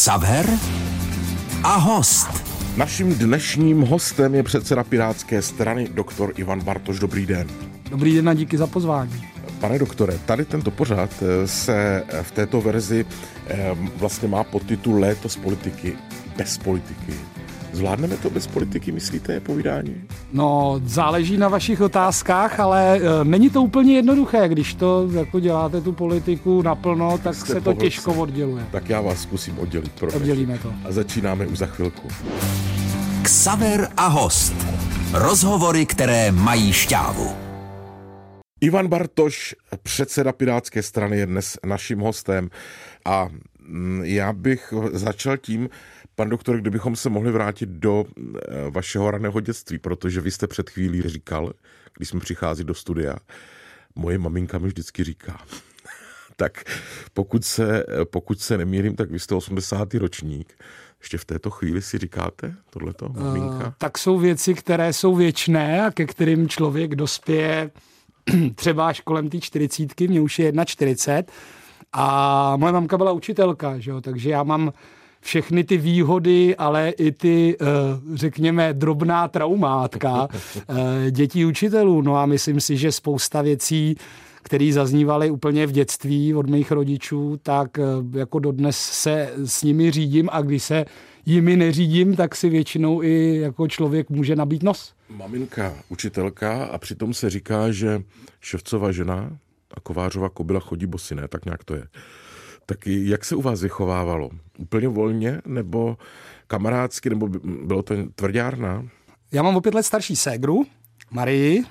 Xaver a host. Naším dnešním hostem je předseda Pirátské strany, doktor Ivan Bartoš. Dobrý den. Dobrý den a díky za pozvání. Pane doktore, tady tento pořad eh, se v této verzi eh, vlastně má podtitul Léto z politiky bez politiky. Zvládneme to bez politiky, myslíte, je povídání? No, záleží na vašich otázkách, ale e, není to úplně jednoduché. Když to jako děláte tu politiku naplno, tak Jste se to těžko odděluje. Tak já vás zkusím oddělit. Pro Oddělíme to. A začínáme už za chvilku. Ksaver a host. Rozhovory, které mají šťávu. Ivan Bartoš, předseda Pirátské strany, je dnes naším hostem a mm, já bych začal tím, Pan doktor, kdybychom se mohli vrátit do eh, vašeho raného dětství, protože vy jste před chvílí říkal, když jsme přichází do studia, moje maminka mi vždycky říká, tak pokud se, pokud se nemýlím, tak vy jste 80. ročník. Ještě v této chvíli si říkáte tohleto, maminka? Uh, tak jsou věci, které jsou věčné a ke kterým člověk dospěje třeba až kolem té čtyřicítky, mě už je 1,40 a moje mamka byla učitelka, že jo? takže já mám všechny ty výhody, ale i ty, eh, řekněme, drobná traumátka eh, dětí učitelů. No a myslím si, že spousta věcí, které zaznívaly úplně v dětství od mých rodičů, tak eh, jako dodnes se s nimi řídím a když se jimi neřídím, tak si většinou i jako člověk může nabít nos. Maminka, učitelka a přitom se říká, že ševcová žena a kovářová kobila chodí bosy, ne? Tak nějak to je. Tak jak se u vás vychovávalo? Úplně volně nebo kamarádsky, nebo bylo to tvrdárna? Já mám o pět let starší ségru, Marii,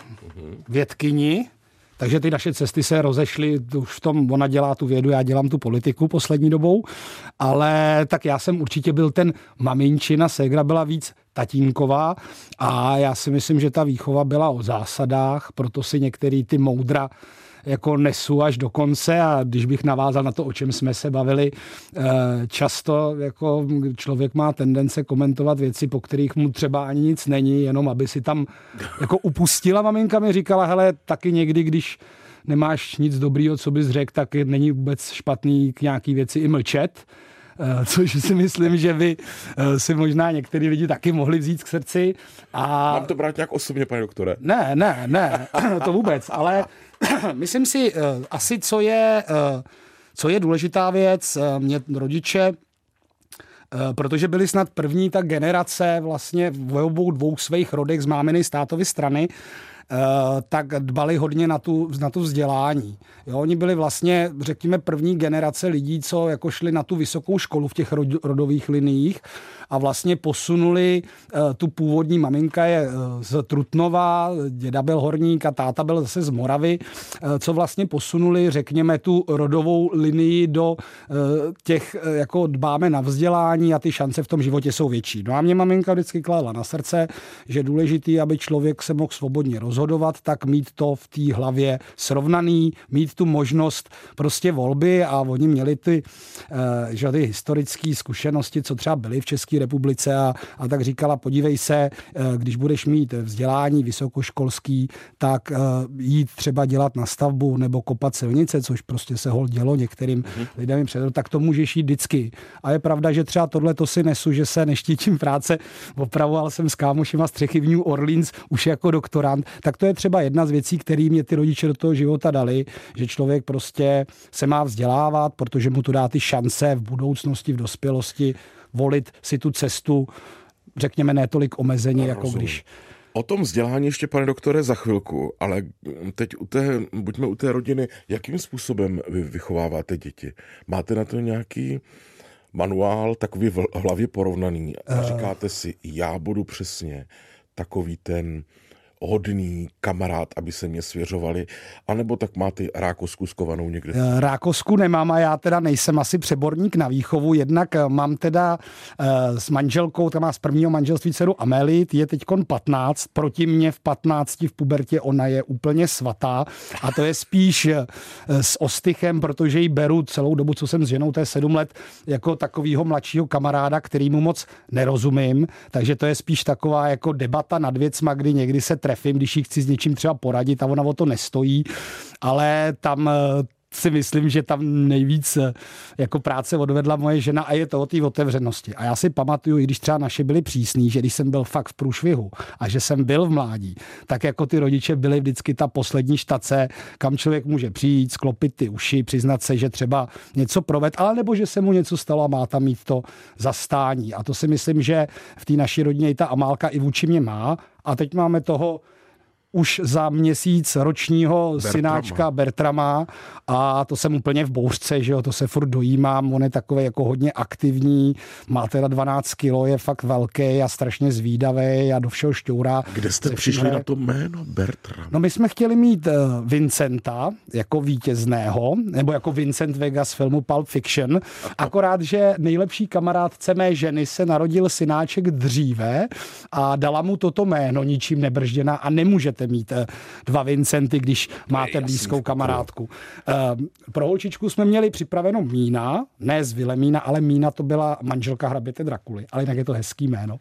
vědkyni, takže ty naše cesty se rozešly, už v tom ona dělá tu vědu, já dělám tu politiku poslední dobou, ale tak já jsem určitě byl ten maminčina, ségra byla víc tatínková a já si myslím, že ta výchova byla o zásadách, proto si některý ty moudra jako nesu až do konce a když bych navázal na to, o čem jsme se bavili, eh, často jako člověk má tendence komentovat věci, po kterých mu třeba ani nic není, jenom aby si tam jako upustila. Maminka mi říkala, hele, taky někdy, když nemáš nic dobrýho, co bys řekl, tak není vůbec špatný k nějaký věci i mlčet eh, což si myslím, že by eh, si možná některý lidi taky mohli vzít k srdci. A... Mám to brát nějak osobně, pane doktore? Ne, ne, ne, to vůbec, ale myslím si, uh, asi co je, uh, co je důležitá věc, uh, mě rodiče protože byli snad první ta generace vlastně v obou dvou svých rodech z máminy státovy strany, tak dbali hodně na tu, na tu vzdělání. Jo, oni byli vlastně, řekněme, první generace lidí, co jako šli na tu vysokou školu v těch rodových liniích a vlastně posunuli eh, tu původní maminka je eh, z Trutnova, děda byl horník a táta byl zase z Moravy, eh, co vlastně posunuli, řekněme, tu rodovou linii do těch, jako dbáme na vzdělání a ty šance v tom životě jsou větší. No a mě maminka vždycky kladla na srdce, že důležitý, aby člověk se mohl svobodně rozhodovat, tak mít to v té hlavě srovnaný, mít tu možnost prostě volby a oni měli ty, že ty historické zkušenosti, co třeba byly v České republice a, a tak říkala, podívej se, eh, když budeš mít vzdělání vysokoškolský, tak eh, jít třeba dělat na stavbu nebo kopat silnice, což prostě se hol dělo některým mm-hmm. lidem před, tak to můžeš jít vždycky. A je pravda, že třeba tohle to si nesu, že se neštítím práce, opravoval jsem s kámošima střechy v New Orleans už jako doktorant, tak to je třeba jedna z věcí, které mě ty rodiče do toho života dali, že člověk prostě se má vzdělávat, protože mu to dá ty šance v budoucnosti, v dospělosti volit si tu cestu, řekněme, ne tolik omezení, jako rozumím. když O tom vzdělání ještě, pane doktore, za chvilku, ale teď u té, buďme u té rodiny, jakým způsobem vy vychováváte děti? Máte na to nějaký manuál takový v hlavě porovnaný a eh. říkáte si, já budu přesně takový ten hodný kamarád, aby se mě svěřovali, anebo tak máte rákosku skovanou někde? Eh, rákosku nemám a já teda nejsem asi přeborník na výchovu, jednak eh, mám teda uh, s manželkou, ta má z prvního manželství dceru Amelie, je teď 15, proti mě v 15 v pubertě ona je úplně svatá a to je spíš s ostychem, protože ji beru celou dobu, co jsem s ženou, to je 7 let, jako takového mladšího kamaráda, kterýmu moc nerozumím, takže to je spíš taková jako debata nad věcma, kdy někdy se trefím, když jí chci s něčím třeba poradit a ona o to nestojí, ale tam eh, si myslím, že tam nejvíc eh, jako práce odvedla moje žena a je to o té otevřenosti. A já si pamatuju, i když třeba naše byli přísní, že když jsem byl fakt v průšvihu a že jsem byl v mládí, tak jako ty rodiče byli vždycky ta poslední štace, kam člověk může přijít, sklopit ty uši, přiznat se, že třeba něco proved, ale nebo že se mu něco stalo a má tam mít to zastání. A to si myslím, že v té naší rodině i ta Amálka i vůči mě má. A teď máme toho už za měsíc ročního Bertrama. synáčka Bertrama a to jsem úplně v bouřce, že jo, to se furt dojímám, on je takový jako hodně aktivní, má teda 12 kilo, je fakt velký a strašně zvídavý a do všeho šťourá. Kde jste přišli na to jméno Bertram? No my jsme chtěli mít uh, Vincenta jako vítězného, nebo jako Vincent Vega z filmu Pulp Fiction, akorát, že nejlepší kamarádce mé ženy se narodil synáček dříve a dala mu toto jméno, ničím nebržděná a nemůže nemůžete mít eh, dva Vincenty, když máte blízkou kamarádku. Eh, pro holčičku jsme měli připraveno Mína, ne z Vilemína, ale Mína to byla manželka hraběte Drakuly, ale jinak je to hezký jméno.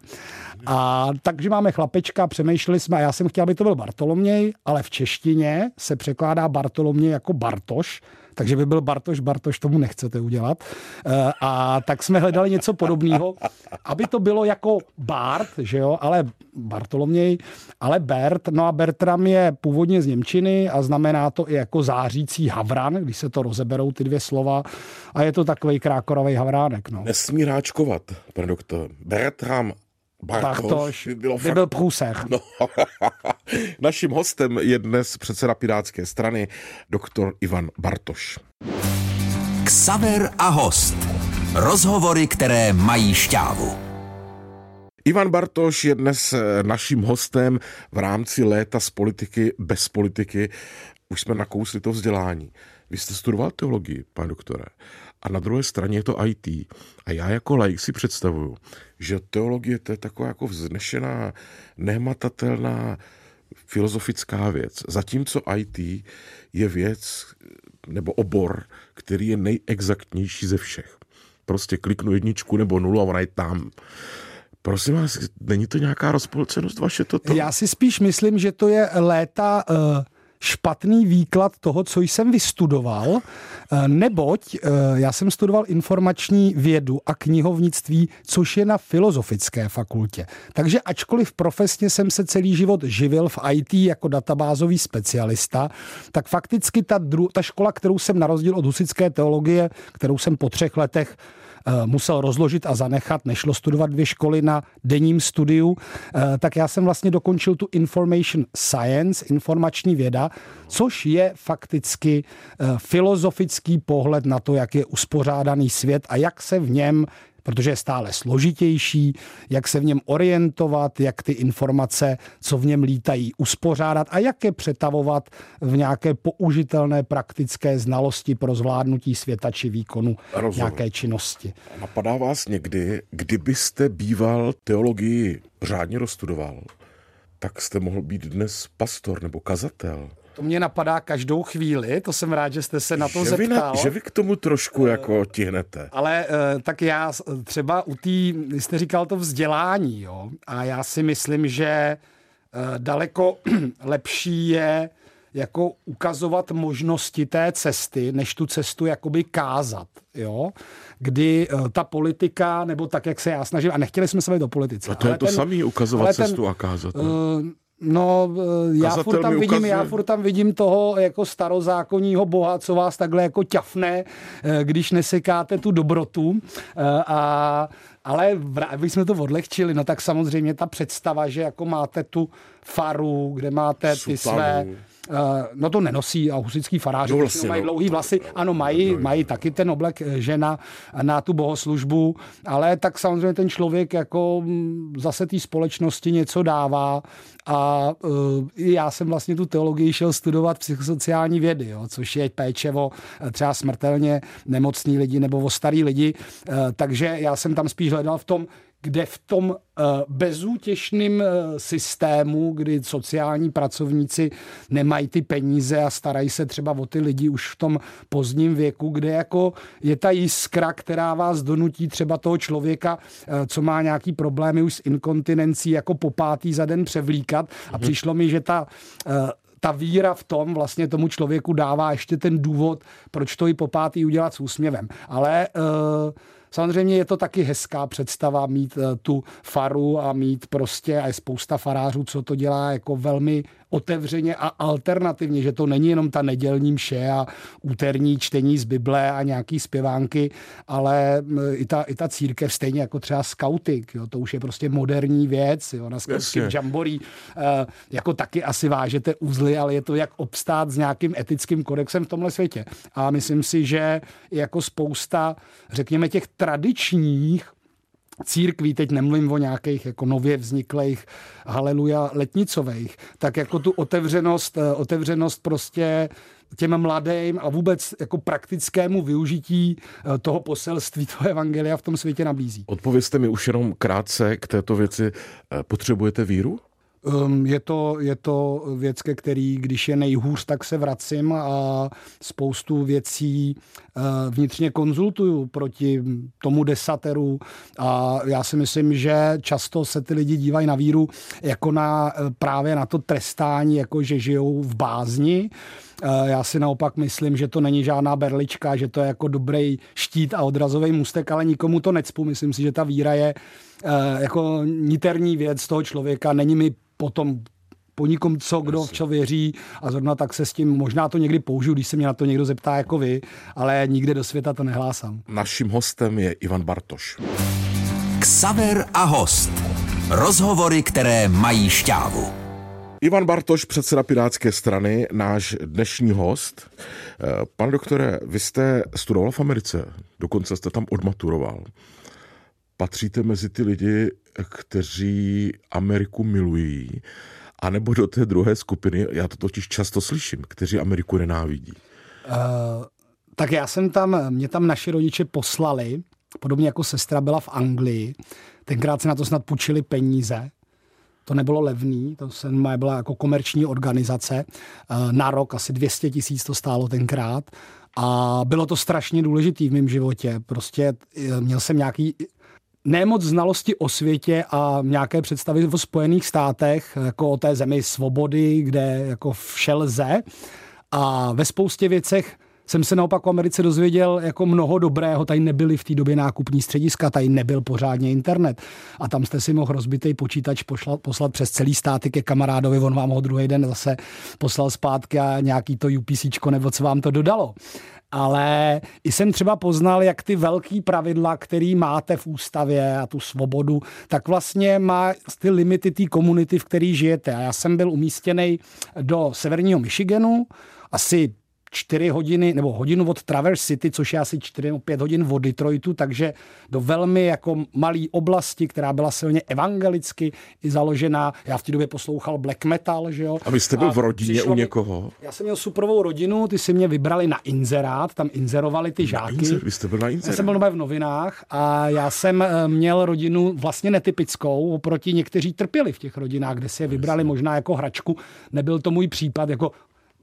A takže máme chlapečka, přemýšleli jsme, a já jsem chtěl, aby to byl Bartoloměj, ale v češtině se překládá Bartoloměj jako Bartoš, takže by byl Bartoš, Bartoš tomu nechcete udělat. Eh, a tak jsme hledali něco podobného, aby to bylo jako Bart, že jo, ale Bartoloměj, ale Bert, no a Bertram je původně z Němčiny a znamená to i jako zářící havran, když se to rozeberou ty dvě slova a je to takový krákorový havránek. No. Nesmí ráčkovat, pane doktor. Bertram Bartoš, Bartoš by, bylo by fakt... byl průsech. No. Naším hostem je dnes předseda Pirátské strany, doktor Ivan Bartoš. Ksaver a host. Rozhovory, které mají šťávu. Ivan Bartoš je dnes eh, naším hostem v rámci léta z politiky bez politiky. Už jsme nakousli to vzdělání. Vy jste studoval teologii, pane doktore, a na druhé straně je to IT. A já jako laik si představuju, že teologie to je taková jako vznešená, nehmatatelná filozofická věc. Zatímco IT je věc nebo obor, který je nejexaktnější ze všech. Prostě kliknu jedničku nebo nulu a ona je tam. Prosím vás, není to nějaká rozpolcenost vaše toto? Já si spíš myslím, že to je léta uh špatný výklad toho, co jsem vystudoval, eh, neboť eh, já jsem studoval informační vědu a knihovnictví, což je na filozofické fakultě. Takže ačkoliv profesně jsem se celý život živil v IT jako databázový specialista, tak fakticky ta, dru- ta škola, kterou jsem na rozdíl od husické teologie, kterou jsem po třech letech musel rozložit a zanechat, nešlo studovat dvě školy na denním studiu, eh, tak já jsem vlastně dokončil tu information science, informační věda, což je fakticky eh, filozofický pohled na to, jak je uspořádaný svět a jak se v něm protože je stále složitější, jak se v něm orientovat, jak ty informace, co v něm lítají, uspořádat a jak je přetavovat v nějaké použitelné praktické znalosti pro zvládnutí světa či výkonu Rozumím. nějaké činnosti. Napadá vás někdy, kdybyste býval teologii řádně rozstudoval, tak jste mohl být dnes pastor nebo kazatel. To mě napadá každou chvíli, to jsem rád, že jste se na to že zeptal. Vy, že vy k tomu trošku jako tihnete. Ale eh, tak já třeba u té, jste říkal to vzdělání, jo, a já si myslím, že eh, daleko lepší je jako ukazovat možnosti té cesty, než tu cestu jakoby kázat, jo? Kdy uh, ta politika, nebo tak, jak se já snažím, a nechtěli jsme se do politice. A to je to samé, ukazovat cestu ten, a kázat. Ne? Uh, No, eh, já furt, tam vidím, já furt tam vidím toho jako starozákonního boha, co vás takhle jako ťafne, eh, když nesekáte tu dobrotu. Eh, a, ale aby jsme to odlehčili, no tak samozřejmě ta představa, že jako máte tu faru, kde máte ty Supanu. své no to nenosí a husický faráři no, vlastně, mají no. dlouhý vlasy. Ano, mají, mají taky ten oblek eh, žena na tu bohoslužbu, ale tak samozřejmě ten člověk jako mm, zase té společnosti něco dává a uh, já jsem vlastně tu teologii šel studovat psychosociální vědy, jo, což je péče o třeba smrtelně nemocný lidi nebo o starý lidi, uh, takže já jsem tam spíš hledal v tom, kde v tom eh, bezútěšném eh, systému, kdy sociální pracovníci nemají ty peníze a starají se třeba o ty lidi už v tom pozdním věku, kde jako je ta jiskra, která vás donutí třeba toho člověka, eh, co má nějaký problémy už s inkontinencí, jako po pátý za den převlíkat. A mhm. přišlo mi, že ta ta víra v tom vlastně tomu člověku dává ještě ten důvod, proč to i popátý udělat s úsměvem. Ale uh, Samozřejmě je to taky hezká představa mít eh, tu faru a mít prostě, a je spousta farářů, co to dělá jako velmi otevřeně a alternativně, že to není jenom ta nedělní mše a úterní čtení z Bible a nějaký zpěvánky, ale i ta, i ta církev stejně jako třeba skautik, jo, to už je prostě moderní věc, jo, na skautském jamboree eh, jako taky asi vážete uzly, ale je to jak obstát s nějakým etickým kodexem v tomhle světě. A myslím si, že jako spousta, řekněme, těch tradičních církví, teď nemluvím o nějakých jako nově vzniklých haleluja letnicových, tak jako tu otevřenost, eh, otevřenost prostě těm mladým a vůbec jako praktickému využití eh, toho poselství, toho evangelia v tom světě nabízí. Odpovězte mi už jenom krátce k této věci. Eh, potřebujete víru? Um, je, to, je to věc, ke který, když je nejhůř, tak se vracím a spoustu věcí uh, vnitřně konzultuju proti tomu desateru a já si myslím, že často se ty lidi dívají na víru jako na uh, právě na to trestání, jako že žijou v bázni. Uh, já si naopak myslím, že to není žádná berlička, že to je jako dobrý štít a odrazový můstek, ale nikomu to necpu. Myslím si, že ta víra je jako niterní věc toho člověka. Není mi potom po nikom, co kdo v čo věří a zrovna tak se s tím, možná to někdy použiju, když se mě na to někdo zeptá jako vy, ale nikde do světa to nehlásám. Naším hostem je Ivan Bartoš. Ksaver a host. Rozhovory, které mají šťávu. Ivan Bartoš, předseda Pirátské strany, náš dnešní host. Eh, pane doktore, vy jste studoval v Americe, dokonce jste tam odmaturoval. Patříte mezi ty lidi, kteří Ameriku milují, anebo do té druhé skupiny, já to totiž často slyším, kteří Ameriku nenávidí? Uh, tak já jsem tam, mě tam naši rodiče poslali, podobně jako sestra byla v Anglii. Tenkrát se na to snad půjčili peníze. To nebylo levný, to jsem byla jako komerční organizace. Na rok asi 200 tisíc to stálo tenkrát. A bylo to strašně důležité v mém životě. Prostě e, měl jsem nějaký nemoc znalosti o světě a nějaké představy o Spojených státech, jako o té zemi svobody, kde jako vše lze. A ve spoustě věcech jsem se naopak o Americe dozvěděl jako mnoho dobrého. Tady nebyly v té době nákupní střediska, tady nebyl pořádně internet. A tam jste si mohl rozbitý počítač poslat, poslat přes celý státy ke kamarádovi, on vám ho druhý den zase poslal zpátky a nějaký to UPC nebo co vám to dodalo ale i jsem třeba poznal, jak ty velký pravidla, který máte v ústavě a tu svobodu, tak vlastně má ty limity té komunity, v které žijete. A já jsem byl umístěný do severního Michiganu, asi 4 hodiny nebo hodinu od Traverse City, což je asi 4 nebo 5 hodin od Detroitu, takže do velmi jako malé oblasti, která byla silně evangelicky i založená. Já v té době poslouchal black metal, že jo. A vy jste byl a v rodině u někoho? Mi, já jsem měl suprovou rodinu, ty si mě vybrali na inzerát, tam inzerovali ty žáky. Inzer, vy jste byl na inzerát? Já jsem byl v novinách a já jsem eh, měl rodinu vlastně netypickou, oproti někteří trpěli v těch rodinách, kde si je vybrali možná jako hračku. Nebyl to můj případ, jako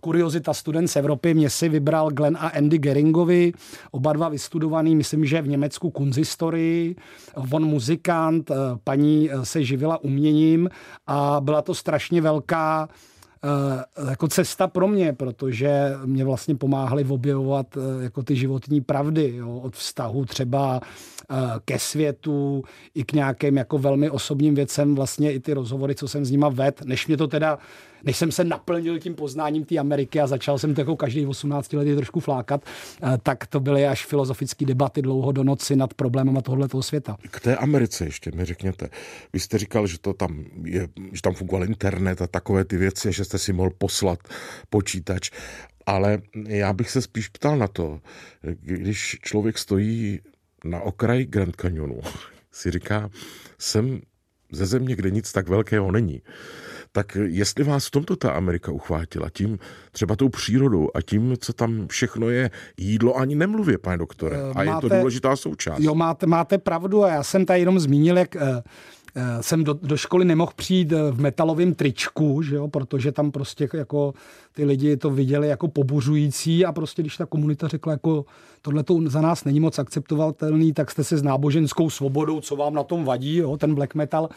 kuriozita student z Evropy. Mě si vybral Glenn a Andy Geringovi, oba dva vystudovaný, myslím, že v Německu kunzistorii, on muzikant, eh, paní eh, se živila uměním a byla to strašně velká eh, jako cesta pro mě, protože mě vlastně pomáhali objevovat jako ty životní pravdy, jo, od vztahu třeba ke světu i k nějakým jako velmi osobním věcem, vlastně i ty rozhovory, co jsem s nima ved, než mě to teda než jsem se naplnil tím poznáním té Ameriky a začal jsem to jako každý 18 let trošku flákat, eh, tak to byly až filozofické debaty dlouho do noci nad problémem tohoto světa. K té Americe ještě mi řekněte. Vy jste říkal, že to tam je, že tam fungoval internet a takové ty věci, že jste si mohl poslat počítač. Ale já bych se spíš ptal na to, když člověk stojí na okraji Grand Canyonu, si říká, jsem ze země, kde nic tak velkého není tak jestli vás v tomto ta Amerika uchvátila, tím třeba tou přírodou a tím, co tam všechno je, jídlo ani nemluvě, pane doktore. A máte, je to důležitá součást. Jo, máte, máte pravdu a já jsem tady jenom zmínil, jak uh, jsem do, do školy nemohl přijít eh, v metalovém tričku, že jo, protože tam prostě jako ty lidi to viděli jako pobuřující a prostě když ta komunita řekla jako tohle to za nás není moc akceptovatelný, tak jste se s náboženskou svobodou, co vám na tom vadí, jo, ten black metal,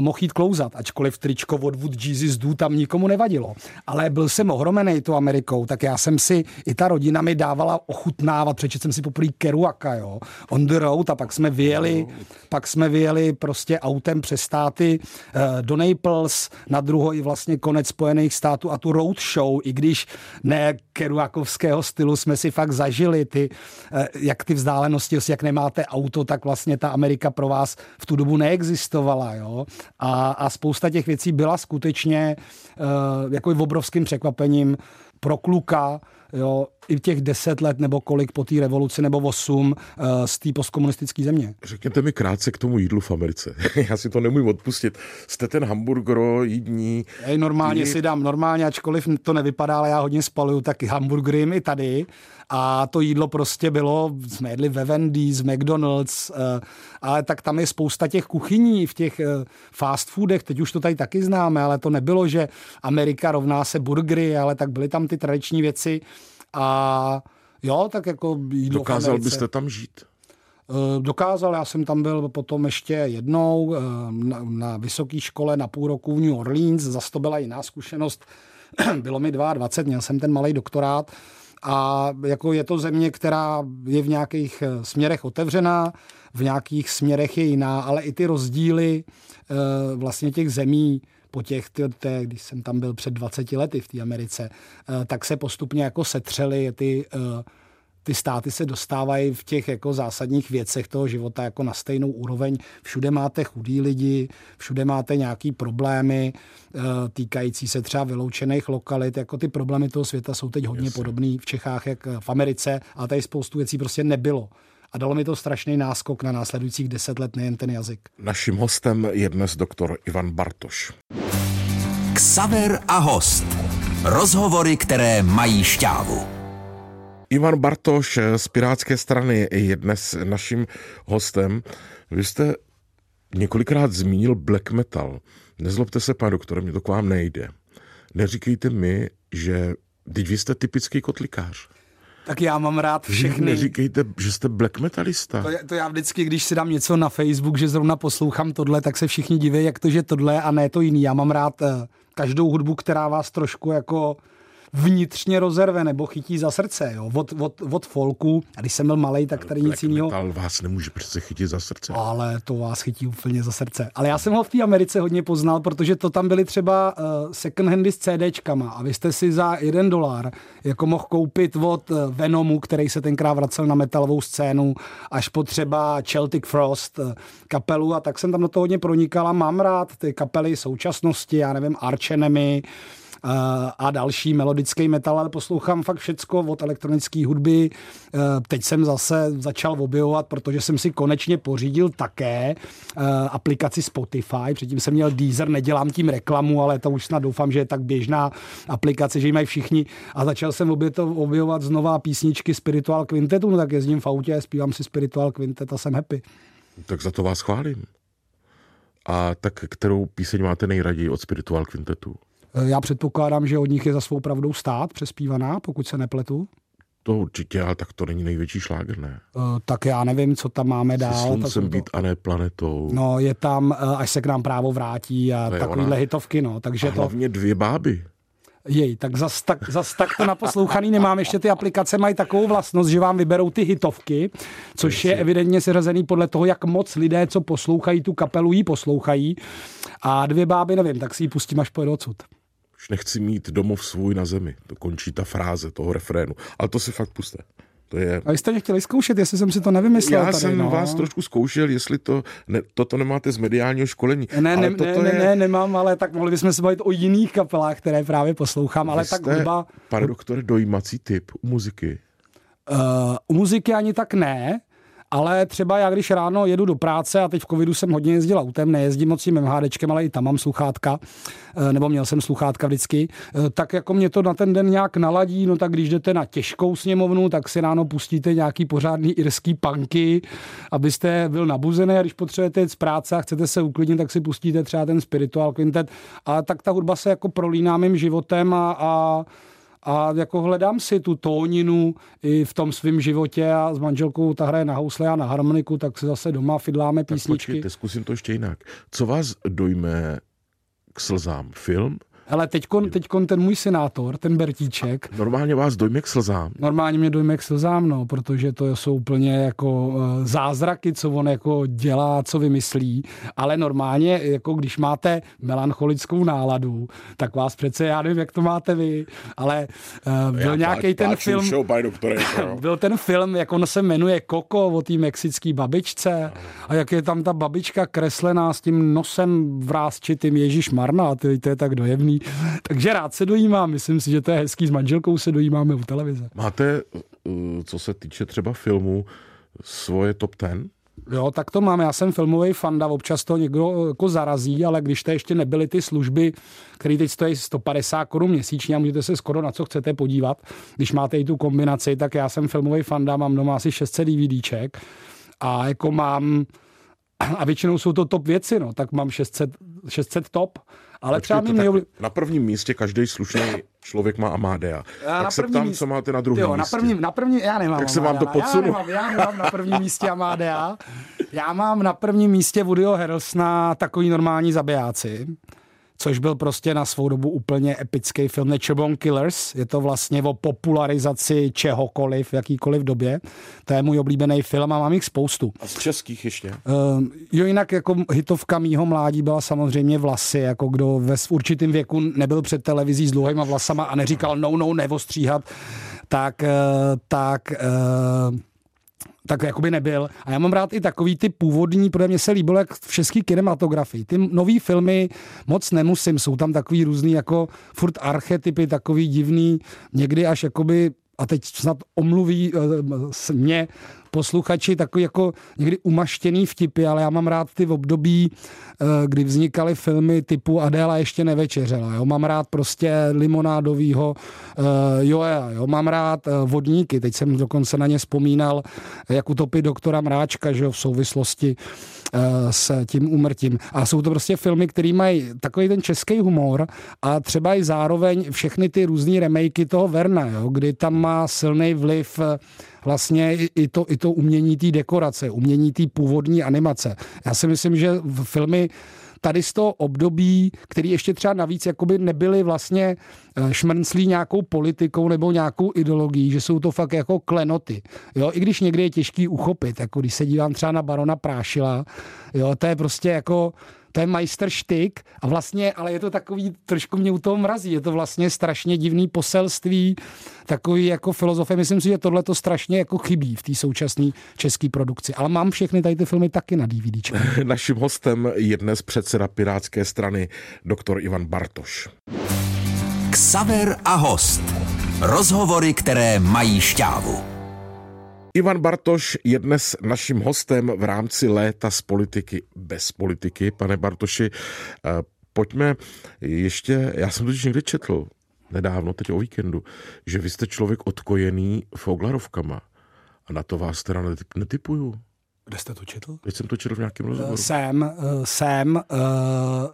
mohl jít klouzat, ačkoliv tričko od Wood Jesus Do tam nikomu nevadilo. Ale byl jsem ohromený tu Amerikou, tak já jsem si, i ta rodina mi dávala ochutnávat, přečet jsem si poprvé Kerouaka, jo, on the road a pak jsme vyjeli, pak jsme vyjeli prostě autem přes státy uh, do Naples, na druhý vlastně konec Spojených států a tu road show, i když ne Kerouakovského stylu jsme si fakt zažili ty Eh, jak ty vzdálenosti, jak nemáte auto, tak vlastně ta Amerika pro vás v tu dobu neexistovala. Jo? A, a spousta těch věcí byla skutečně uh, jako obrovským překvapením pro kluka, jo, i těch deset let nebo kolik po té revoluci nebo osm uh, z té postkomunistické země. Řekněte mi krátce k tomu jídlu v Americe. Já si to nemůžu odpustit. Jste ten hamburger jídní. Ej, normálně ty... si dám, normálně, ačkoliv to nevypadá, ale já hodně spaluju, tak hamburgery i tady. A to jídlo prostě bylo, jsme jedli ve Wendy's, McDonald's, uh, ale tak tam je spousta těch kuchyní v těch uh, fast foodech, teď už to tady taky známe, ale to nebylo, že Amerika rovná se burgery, ale tak byly tam ty tradiční věci, a jo, tak jako jídlo Dokázal byste tam žít? Eh, dokázal, já jsem tam byl potom ještě jednou eh, na, na vysoké škole na půl roku v New Orleans, zase to byla jiná zkušenost. Bylo mi 22, měl jsem ten malý doktorát a jako je to země, která je v nějakých eh, směrech otevřená, v nějakých směrech je jiná, ale i ty rozdíly vlastně těch zemí po těch, ty, ty, když jsem tam byl před 20 lety v té Americe, eh, tak se postupně jako setřely ty eh, ty státy se dostávají v těch jako zásadních věcech toho života jako na stejnou úroveň. Všude máte chudí lidi, všude máte nějaký problémy eh, týkající se třeba vyloučených lokalit. Jako ty problémy toho světa jsou teď hodně podobné v Čechách, jak v Americe, ale tady spoustu věcí prostě nebylo a dalo mi to strašný náskok na následujících deset let, nejen ten jazyk. Naším hostem je dnes doktor Ivan Bartoš. Ksaver a host. Rozhovory, které mají šťávu. Ivan Bartoš z Pirátské strany je dnes naším hostem. Vy jste několikrát zmínil black metal. Nezlobte se, pane doktore, mě to k vám nejde. Neříkejte mi, že teď vy jste typický kotlikář. Tak já mám rád všechny. Neříkejte, že jste black metalista. To, to já vždycky, když si dám něco na Facebook, že zrovna poslouchám tohle, tak se všichni diví, jak to, že tohle a ne to jiný. Já mám rád uh, každou hudbu, která vás trošku jako vnitřně rozerve nebo chytí za srdce, jo? Od, od, od folku. A když jsem byl malý, tak tady nic jiného. Ale vás nemůže přece chytit za srdce. Ale to vás chytí úplně za srdce. Ale já jsem ho v té Americe hodně poznal, protože to tam byly třeba uh, second handy s CDčkama a vy jste si za jeden dolar jako mohl koupit od uh, Venomu, který se tenkrát vracel na metalovou scénu, až po třeba Celtic Frost uh, kapelu a tak jsem tam do toho hodně pronikal a mám rád ty kapely současnosti, já nevím, Arch Enemy, a další melodický metal, ale poslouchám fakt všecko od elektronické hudby. E, teď jsem zase začal objevovat, protože jsem si konečně pořídil také e, aplikaci Spotify. Předtím jsem měl Deezer, nedělám tím reklamu, ale to už snad doufám, že je tak běžná aplikace, že ji mají všichni. A začal jsem objevovat znova písničky Spiritual Quintetu, no tak jezdím v autě, zpívám si Spiritual Quintet a jsem happy. Tak za to vás chválím. A tak kterou píseň máte nejraději od Spiritual Quintetu? Eh, já předpokládám, že od nich je za svou pravdou stát přespívaná, pokud se nepletu. To určitě, ale tak to není největší šláger, ne? Uh, tak já nevím, co tam máme dál. Se sluncem to... být a ne planetou. No, je tam, uh, až se k nám právo vrátí a takovýhle ona. hitovky, no. Takže a hlavně to... dvě báby. Jej, tak zas, tak zas tak to naposlouchaný nemám. Ještě ty aplikace mají takovou vlastnost, že vám vyberou ty hitovky, což je evidentně seřazený podle toho, jak moc lidé, co poslouchají tu kapelu, jí poslouchají. A dvě báby, nevím, tak si ji pustím, až pojedu odsud už nechci mít domov svůj na zemi. To končí ta fráze toho refrénu. Ale to si fakt puste. To je... A jste mě chtěli zkoušet, jestli jsem si to nevymyslel. Já tady, jsem no. vás trošku zkoušel, jestli to, ne, toto nemáte z mediálního školení. Ne, ne, ne, ne, je... ne, nemám, ale tak mohli bychom se bavit o jiných kapelách, které právě poslouchám, ale Vy tak hudba... Pane doktore, dojímací typ u muziky? Uh, u muziky ani tak ne, ale třeba já, když ráno jedu do práce a teď v covidu jsem hodně jezdil autem, nejezdím moc tím MHDčkem, ale i tam mám sluchátka, eh, nebo měl jsem sluchátka vždycky, eh, tak jako mě to na ten den nějak naladí, no tak když jdete na těžkou sněmovnu, tak si ráno pustíte nějaký pořádný irský punky, abyste byl nabuzený a když potřebujete jít z práce a chcete se uklidnit, tak si pustíte třeba ten Spiritual Quintet. A tak ta hudba se jako prolíná mým životem a, a a jako hledám si tu tóninu i v tom svém životě a s manželkou ta hraje na housle a na harmoniku, tak se zase doma fidláme písničky. Tak počkejte, zkusím to ještě jinak. Co vás dojme k slzám? Film? Ale teďkon, teďkon ten můj senátor, ten Bertíček. Normálně vás dojme k slzám. Normálně mě dojme k slzám, no, protože to jsou úplně jako eh, zázraky, co on jako dělá, co vymyslí. Ale normálně, jako když máte melancholickou náladu, tak vás přece, já nevím, jak to máte vy, ale uh, byl nějaký ten film. Show by doktore, jako, byl ten film, jak on se jmenuje Koko o té mexické babičce a jak je tam ta babička kreslená s tím nosem vrázčitým Ježíš Marna, to je tak dojemný takže rád se dojímám. Myslím si, že to je hezký. S manželkou se dojímáme u televize. Máte, uh, co se týče třeba filmu, svoje top ten? Jo, tak to mám. Já jsem filmový fanda, občas to někdo uh, jako zarazí, ale když to ještě nebyly ty služby, které teď stojí 150 korun měsíčně a můžete se skoro na co chcete podívat, když máte i tu kombinaci, tak já jsem filmový fanda, mám doma asi 600 DVDček a jako mám a většinou jsou to top věci, no, tak mám 600, 600 top, ale třeba mi nejobli... Na prvním místě každý slušný člověk má Amadea. Já tak se ptám, místě... co máte na druhém jo, místě. Na prvním, na prvním, já nemám Tak se vám to podsunu. Já nemám, já nemám na prvním místě Amadea. Já mám na prvním místě Woodyho Harrelsona takový normální zabijáci což byl prostě na svou dobu úplně epický film Naturebone Killers. Je to vlastně o popularizaci čehokoliv v jakýkoliv době. To je můj oblíbený film a mám jich spoustu. A z českých ještě? Uh, jo, jinak jako hitovka mýho mládí byla samozřejmě vlasy, jako kdo ve určitém věku nebyl před televizí s dlouhýma vlasama a neříkal no, no, nevostříhat, tak, uh, tak uh, tak jakoby nebyl. A já mám rád i takový ty původní, protože mě se líbilo, jak v české kinematografii. Ty nové filmy moc nemusím, jsou tam takový různý jako furt archetypy, takový divný, někdy až jakoby a teď snad omluví uh, mě posluchači takový jako někdy umaštěný vtipy, ale já mám rád ty v období, uh, kdy vznikaly filmy typu Adéla ještě nevečeřela. Jo? Mám rád prostě limonádovýho uh, Joea. Jo? Mám rád uh, vodníky. Teď jsem dokonce na ně vzpomínal, jak utopit doktora Mráčka že jo? v souvislosti s tím úmrtím. A jsou to prostě filmy, které mají takový ten český humor a třeba i zároveň všechny ty různé remakey toho Verna, jo, kdy tam má silný vliv vlastně i to, i to umění té dekorace, umění té původní animace. Já si myslím, že v filmy tady z toho období, který ještě třeba navíc jakoby nebyly vlastně eh, šmrnclí nějakou politikou nebo nějakou ideologií, že jsou to fakt jako klenoty. Jo, i když někdy je těžký uchopit, jako když se dívám třeba na Barona Prášila, jo, to je prostě jako to je majster štyk a vlastně, ale je to takový, trošku mě u toho mrazí, je to vlastně strašně divný poselství, takový jako filozofie. Myslím si, že tohle to strašně jako chybí v té současné české produkci. Ale mám všechny tady ty filmy taky na DVD. Naším hostem je dnes předseda Pirátské strany, doktor Ivan Bartoš. Ksaver a host. Rozhovory, které mají šťávu. Ivan Bartoš je dnes naším hostem v rámci léta z politiky bez politiky. Pane Bartoši, eh, pojďme ještě, já jsem totiž někde četl nedávno, teď o víkendu, že vy jste člověk odkojený foglarovkama. A na to vás teda netypuju. Kde jste to četl? Teď jsem to četl v nějakém rozhovoru. Jsem, jsem, uh,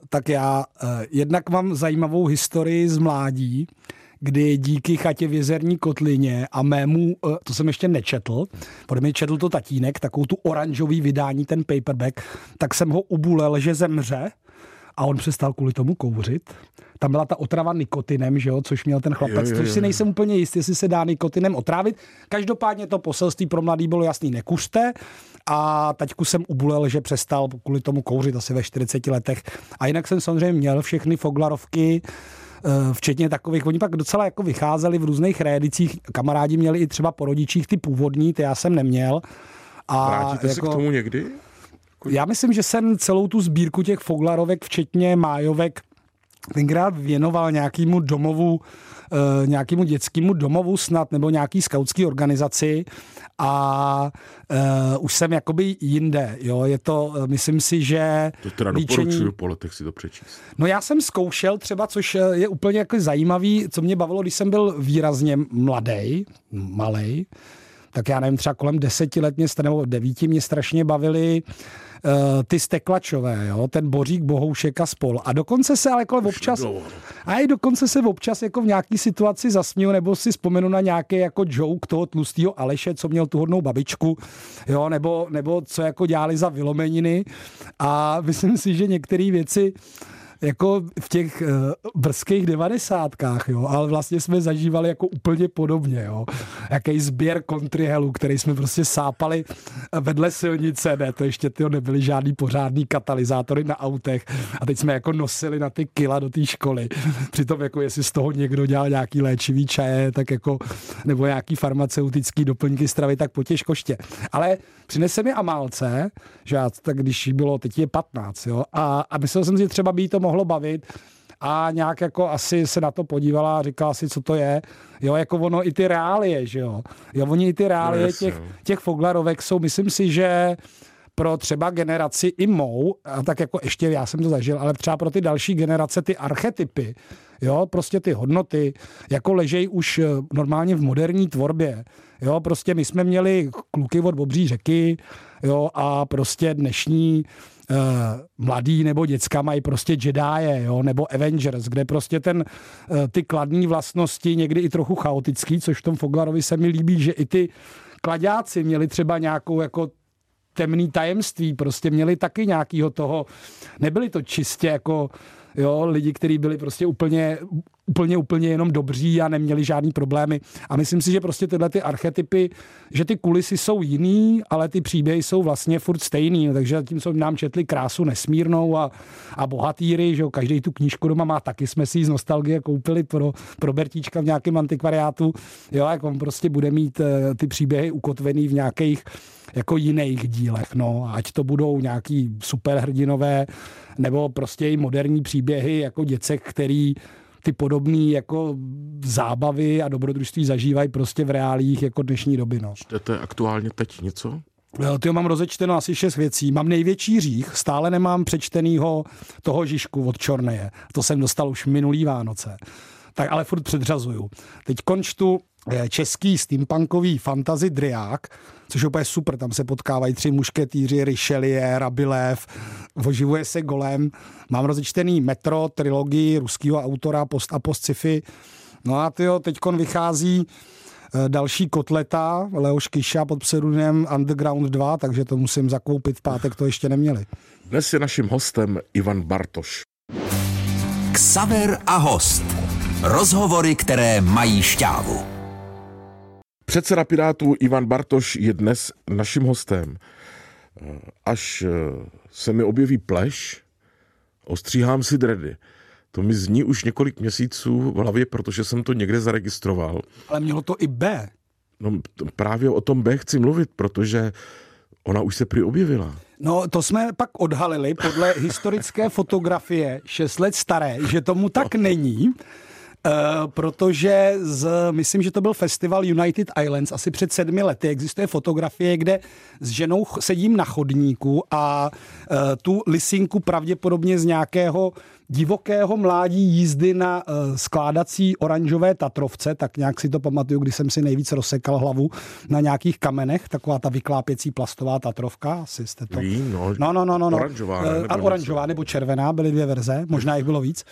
tak já jednak mám zajímavou historii z mládí, kdy díky chatě v jezerní kotlině a mému, eh, to jsem ještě nečetl, protože mi četl to tatínek, takovou tu oranžový vydání, ten paperback, tak jsem ho ubulel, že zemře a on přestal kvůli tomu kouřit. Tam byla ta otrava nikotinem, že jo, což měl ten chlapec, což si nejsem úplně jistý, jestli se dá nikotinem otrávit. Každopádně to poselství pro mladý bylo jasný, nekuřte. A taťku jsem ubulel, že přestal kvůli tomu kouřit asi ve 40 letech. A jinak jsem samozřejmě měl všechny foglarovky, včetně takových, oni pak docela jako vycházeli v různých rédicích, kamarádi měli i třeba po rodičích ty původní, ty já jsem neměl. A Vrátíte jako, se k tomu někdy? Já myslím, že jsem celou tu sbírku těch foglarovek, včetně májovek, tenkrát věnoval nějakému domovu, uh, nějakému dětskému domovu snad, nebo nějaký skautský organizaci a uh, už jsem jakoby jinde, jo, je to, uh, myslím si, že... To teda líčení... doporučuju po letech si to přečíst. No já jsem zkoušel třeba, což je úplně jako zajímavý, co mě bavilo, když jsem byl výrazně mladý, malý, tak já nevím, třeba kolem deseti let mě, nebo devíti mě strašně bavili ty steklačové, jo, ten Bořík, Bohoušek a spol. A dokonce se ale jako občas, a i dokonce se občas jako v nějaký situaci zasměju, nebo si vzpomenu na nějaký jako joke toho tlustého Aleše, co měl tu hodnou babičku, jo, nebo, nebo co jako dělali za vylomeniny. A myslím si, že některé věci jako v těch uh, brzkých devadesátkách, jo, ale vlastně jsme zažívali jako úplně podobně, jo. Jaký sběr kontrihelu, který jsme prostě sápali vedle silnice, ne, to ještě tyho nebyly žádný pořádný katalyzátory na autech a teď jsme jako nosili na ty kila do té školy. Přitom jako jestli z toho někdo dělal nějaký léčivý čaje, tak jako, nebo nějaký farmaceutický doplňky stravy, tak potěžkoště. Ale přinese mi Amálce, že já, tak když bylo, teď je 15, jo, a, a myslel jsem si, že třeba by to mohlo bavit, a nějak jako asi se na to podívala a říkala si, co to je. Jo, jako ono i ty reálie, že jo. Jo, oni i ty reálie no, těch, těch Foglarovek jsou, myslím si, že pro třeba generaci i mou, a tak jako ještě já jsem to zažil, ale třeba pro ty další generace ty archetypy, jo, prostě ty hodnoty, jako ležejí už eh, normálně v moderní tvorbě. Jo, prostě my jsme měli kluky od Bobří řeky, jo, a prostě dnešní uh, mladý nebo děcka mají prostě Jedi, jo, nebo Avengers, kde prostě ten, uh, ty kladní vlastnosti, někdy i trochu chaotický, což v tom Foglarovi se mi líbí, že i ty kladáci měli třeba nějakou jako temný tajemství, prostě měli taky nějakýho toho, nebyli to čistě jako jo, lidi, kteří byli prostě úplně, úplně, úplně jenom dobří a neměli žádný problémy. A myslím si, že prostě tyhle ty archetypy, že ty kulisy jsou jiný, ale ty příběhy jsou vlastně furt stejný. Takže tím jsou nám četli krásu nesmírnou a, a bohatýry, že jo, každý tu knížku doma má, taky jsme si ji z nostalgie koupili pro, pro Bertíčka v nějakém antikvariátu. Jo, jak on prostě bude mít uh, ty příběhy ukotvený v nějakých jako jiných dílech, no, ať to budou nějaký superhrdinové, nebo prostě i moderní příběhy jako děcek, který ty podobné jako zábavy a dobrodružství zažívají prostě v reálích jako dnešní doby. No. Čtete aktuálně teď něco? Ty mám rozečteno asi šest věcí. Mám největší řích, stále nemám přečtenýho toho Žižku od Čorneje. To jsem dostal už minulý Vánoce. Tak ale furt předřazuju. Teď končtu český steampunkový fantasy Driák, což je úplně super, tam se potkávají tři mušketýři, Richelieu, Rabilev, oživuje se golem. Mám rozečtený Metro, trilogii ruského autora post a post sci-fi. No a tyjo, teďkon vychází eh, další kotleta Leoš Kiša pod pseudonymem Underground 2, takže to musím zakoupit v pátek, to ještě neměli. Dnes je naším hostem Ivan Bartoš. Ksaver a host. Rozhovory, které mají šťávu. Předseda Pirátů Ivan Bartoš je dnes naším hostem. Až eh, se mi objeví pleš, ostříhám si dredy. To mi zní už několik měsíců v hlavě, protože jsem to někde zaregistroval. Ale mělo to i B. No právě o tom B chci mluvit, protože ona už se prý objevila. No, to jsme pak odhalili podle historické fotografie 6 let staré, že tomu tak není. Uh, protože z, myslím, že to byl festival United Islands asi před sedmi lety. Existuje fotografie, kde s ženou sedím na chodníku a uh, tu lisinku pravděpodobně z nějakého divokého mládí jízdy na uh, skládací oranžové Tatrovce, tak nějak si to pamatuju, když jsem si nejvíc rozsekal hlavu na nějakých kamenech, taková ta vyklápěcí plastová Tatrovka, asi jste to... Ví, no, no, no, no, no, no. Oranžová, ne, nebo oranžová nebo červená, byly dvě verze, možná jich bylo víc.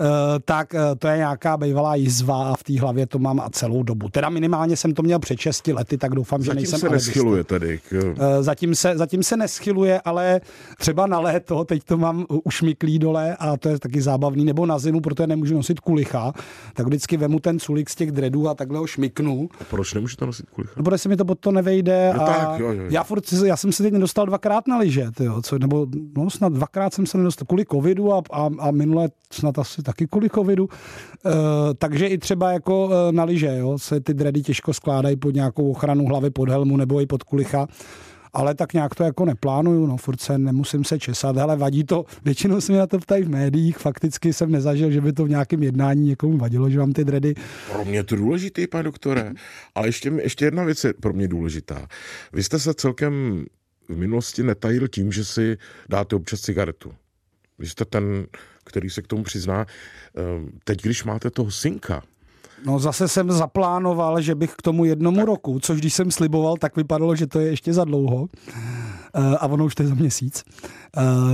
Uh, tak uh, to je nějaká bývalá jizva a v té hlavě to mám a celou dobu. Teda minimálně jsem to měl před 6 lety, tak doufám, zatím že nejsem se neschyluje tedy. K... Uh, zatím, se, zatím se neschyluje, ale třeba na léto, teď to mám ušmiklý dole a to je taky zábavný, nebo na zimu, protože nemůžu nosit kulicha, tak vždycky vemu ten culik z těch dredů a takhle ho šmiknu. A proč nemůžete nosit kulicha? No, protože se mi to pod to nevejde. No, a tak, jo, jo, jo. Já, furt, já jsem se teď nedostal dvakrát na lyže, tyjo, co, nebo no, snad dvakrát jsem se nedostal kvůli covidu a, a, a minule snad asi taky kvůli covidu. Uh, takže i třeba jako uh, na lyže, jo, se ty dredy těžko skládají pod nějakou ochranu hlavy, pod helmu nebo i pod kulicha ale tak nějak to jako neplánuju, no furt se nemusím se česat, ale vadí to, většinou se mi na to ptají v médiích, fakticky jsem nezažil, že by to v nějakém jednání někomu vadilo, že mám ty dredy. Pro mě je to důležitý, pane doktore, ale ještě, ještě jedna věc je pro mě důležitá. Vy jste se celkem v minulosti netajil tím, že si dáte občas cigaretu. Vy jste ten, který se k tomu přizná. Ehm, teď, když máte toho synka, No zase jsem zaplánoval, že bych k tomu jednomu tak. roku, což když jsem sliboval, tak vypadalo, že to je ještě za dlouho. a ono už to je za měsíc.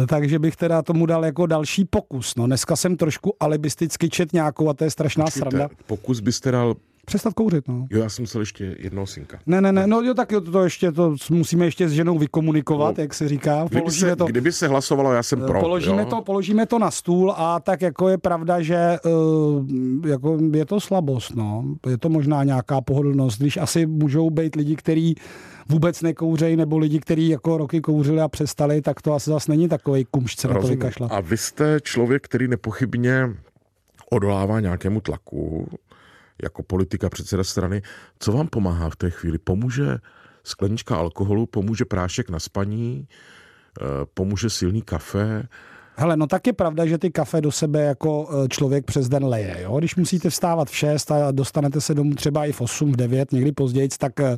Takže bych teda tomu dal jako další pokus. No, dneska jsem trošku alibisticky čet nějakou a to je strašná Počkejte, sranda. Pokus byste dal Přestat kouřit, no. Jo, já jsem myslel ještě jednoho synka. Ne, ne, ne, no jo, tak jo, to, to ještě, to musíme ještě s ženou vykomunikovat, no, jak se říká. Kdyby se, to, kdyby se hlasovalo, já jsem pro. Položíme, jo? to, položíme to na stůl a tak jako je pravda, že uh, jako je to slabost, no. Je to možná nějaká pohodlnost, když asi můžou být lidi, kteří vůbec nekouřejí, nebo lidi, kteří jako roky kouřili a přestali, tak to asi zase není takový kumšce na to vykašlat. A vy jste člověk, který nepochybně odolává nějakému tlaku, jako politika předseda strany, co vám pomáhá v té chvíli? Pomůže sklenička alkoholu, pomůže prášek na spaní, eh, pomůže silný kafe, Hele, no tak je pravda, že ty kafe do sebe jako eh, člověk přes den leje. Jo? Když musíte vstávat v 6 a dostanete se domů třeba i v 8, v 9, někdy později, tak eh,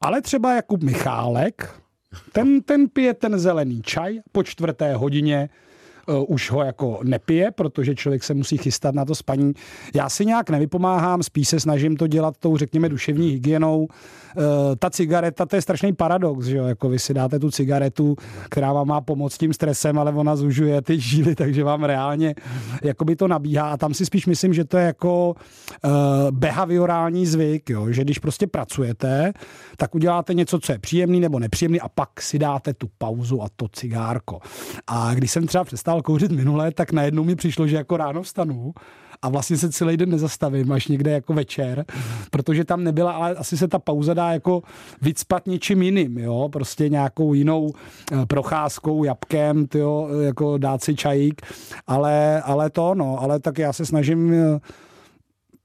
ale třeba Jakub Michálek, ten, ten pije ten zelený čaj po čtvrté hodině už ho jako nepije, protože člověk se musí chystat na to spaní. Já si nějak nevypomáhám, spíš se snažím to dělat tou, řekněme, duševní hygienou. Uh, ta cigareta, to je strašný paradox, že jo? Jako vy si dáte tu cigaretu, která vám má pomoct tím stresem, ale ona zužuje ty žíly, takže vám reálně jakoby to nabíhá. A tam si spíš myslím, že to je jako uh, behaviorální zvyk, jo? že když prostě pracujete, tak uděláte něco, co je příjemný nebo nepříjemný a pak si dáte tu pauzu a to cigárko. A když jsem třeba přestal kouřit minule, tak najednou mi přišlo, že jako ráno vstanu a vlastně se celý den nezastavím až někde jako večer, protože tam nebyla, ale asi se ta pauza dá jako vycpat něčím jiným, jo, prostě nějakou jinou eh, procházkou, jabkem, tyjo, jako dát si čajík, ale, ale to, no, ale tak já se snažím eh,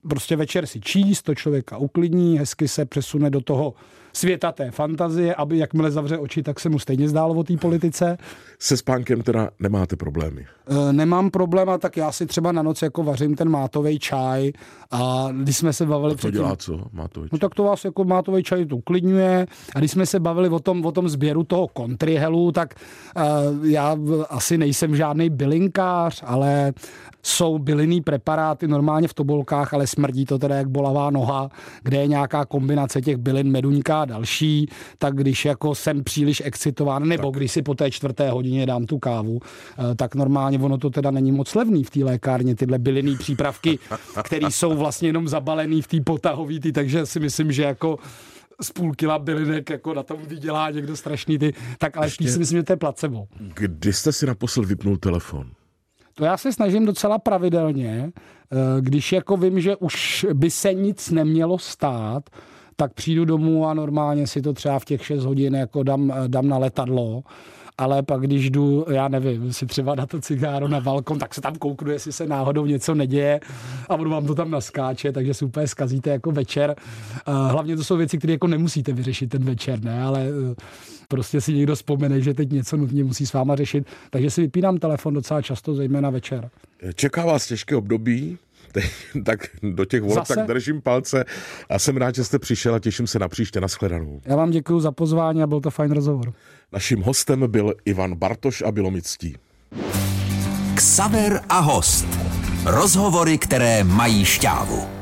prostě večer si číst, to člověka uklidní, hezky se přesune do toho světa té fantazie, aby jakmile zavře oči, tak se mu stejně zdálo o té politice. Se spánkem teda nemáte problémy? E, nemám problém, a tak já si třeba na noc jako vařím ten mátový čaj a když jsme se bavili... A to dělá co, mátový čaj? No tak to vás jako mátový čaj to uklidňuje a když jsme se bavili o tom, o tom sběru toho kontrihelu, tak uh, já asi nejsem žádný bylinkář, ale jsou bylinný preparáty normálně v tobolkách, ale smrdí to teda jak bolavá noha, kde je nějaká kombinace těch bylin meduňka a další, tak když jako jsem příliš excitován, nebo tak. když si po té čtvrté hodině dám tu kávu, eh, tak normálně ono to teda není moc levný v té lékárně, tyhle bylinný přípravky, které jsou vlastně jenom zabalený v té potahový, ty, takže si myslím, že jako z půl kila bylinek jako na tom vydělá někdo strašný ty, tak ale Ještě... si myslím, že to je placebo. Kdy jste si naposled vypnul telefon? To já se snažím docela pravidelně, eh, když jako vím, že už by se nic nemělo stát, tak přijdu domů a normálně si to třeba v těch 6 hodin jako dám, eh, dám na letadlo ale pak když jdu, já nevím, si třeba na to cigáro na balkon, tak se tam kouknu, jestli se náhodou něco neděje a budu vám to tam naskáče, takže si úplně zkazíte jako večer. Hlavně to jsou věci, které jako nemusíte vyřešit ten večer, ne, ale eh, prostě si někdo vzpomene, že teď něco nutně musí s váma řešit, takže si vypínám telefon docela často, zejména večer. Čeká vás těžké období, tak do těch voleb tak držím palce a jsem rád, že jste přišel a těším se na příště. Naschledanou. Já vám děkuji za pozvání a byl to fajn rozhovor. Naším hostem byl Ivan Bartoš a bylo mi ctí. Ksaver a host. Rozhovory, které mají šťávu.